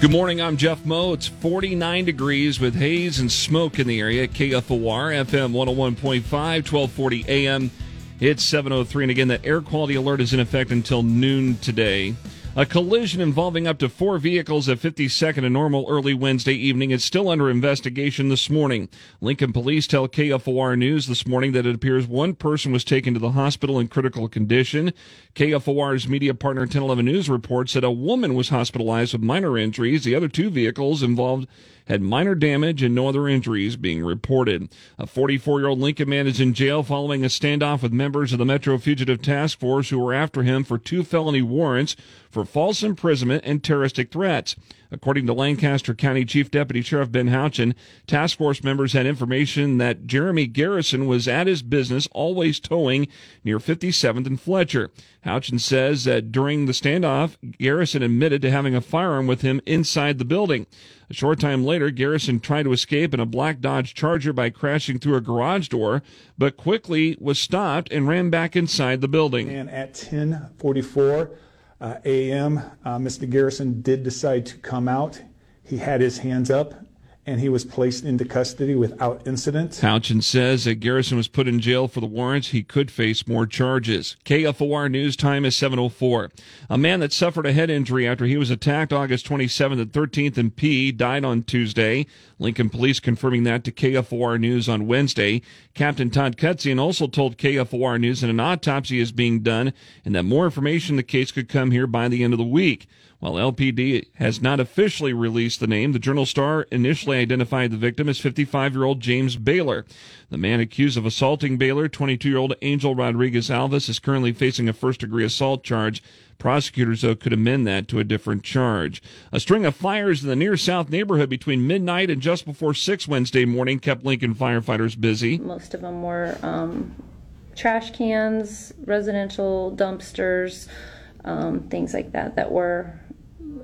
Good morning. I'm Jeff Motz. It's 49 degrees with haze and smoke in the area. KFOR FM 101.5, 1240 AM. It's 703. And again, the air quality alert is in effect until noon today. A collision involving up to four vehicles at 52nd and Normal early Wednesday evening is still under investigation this morning. Lincoln police tell KFOR News this morning that it appears one person was taken to the hospital in critical condition. KFOR's media partner 1011 News reports that a woman was hospitalized with minor injuries. The other two vehicles involved had minor damage and no other injuries being reported. A 44 year old Lincoln man is in jail following a standoff with members of the Metro Fugitive Task Force who were after him for two felony warrants for false imprisonment and terroristic threats. According to Lancaster County Chief Deputy Sheriff Ben Houchin, task force members had information that Jeremy Garrison was at his business always towing near 57th and Fletcher. Houchin says that during the standoff, Garrison admitted to having a firearm with him inside the building. A short time later, Garrison tried to escape in a black Dodge Charger by crashing through a garage door, but quickly was stopped and ran back inside the building. And at 1044, uh, a.m., uh, Mr. Garrison did decide to come out. He had his hands up and he was placed into custody without incident. Houchin says that Garrison was put in jail for the warrants. He could face more charges. KFOR news time is 704. A man that suffered a head injury after he was attacked August 27th at 13th and P died on Tuesday. Lincoln police confirming that to KFOR news on Wednesday. Captain Todd Kocian also told KFOR news that an autopsy is being done and that more information in the case could come here by the end of the week. While LPD has not officially released the name, the Journal Star initially identified the victim as 55 year old James Baylor. The man accused of assaulting Baylor, 22 year old Angel Rodriguez Alves, is currently facing a first degree assault charge. Prosecutors, though, could amend that to a different charge. A string of fires in the near south neighborhood between midnight and just before 6 Wednesday morning kept Lincoln firefighters busy. Most of them were um, trash cans, residential dumpsters, um, things like that that were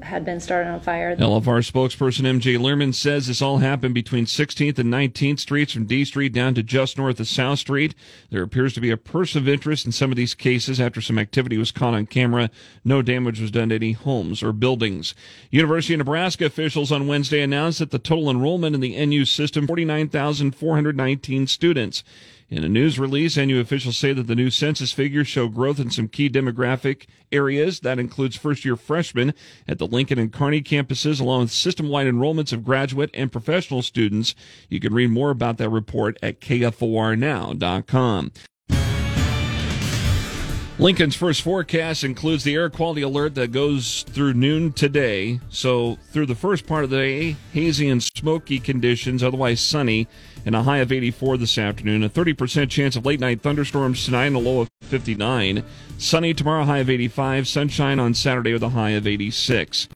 had been started on fire. LFR spokesperson MJ Learman says this all happened between 16th and 19th Streets from D Street down to just north of South Street. There appears to be a person of interest in some of these cases after some activity was caught on camera. No damage was done to any homes or buildings. University of Nebraska officials on Wednesday announced that the total enrollment in the NU system 49,419 students. In a news release, NU officials say that the new census figures show growth in some key demographic areas. That includes first year freshmen at the Lincoln and Kearney campuses, along with system wide enrollments of graduate and professional students. You can read more about that report at KFORnow.com. Lincoln's first forecast includes the air quality alert that goes through noon today. So, through the first part of the day, hazy and smoky conditions, otherwise sunny, and a high of 84 this afternoon. A 30% chance of late night thunderstorms tonight and a low of 59. Sunny tomorrow, high of 85. Sunshine on Saturday with a high of 86.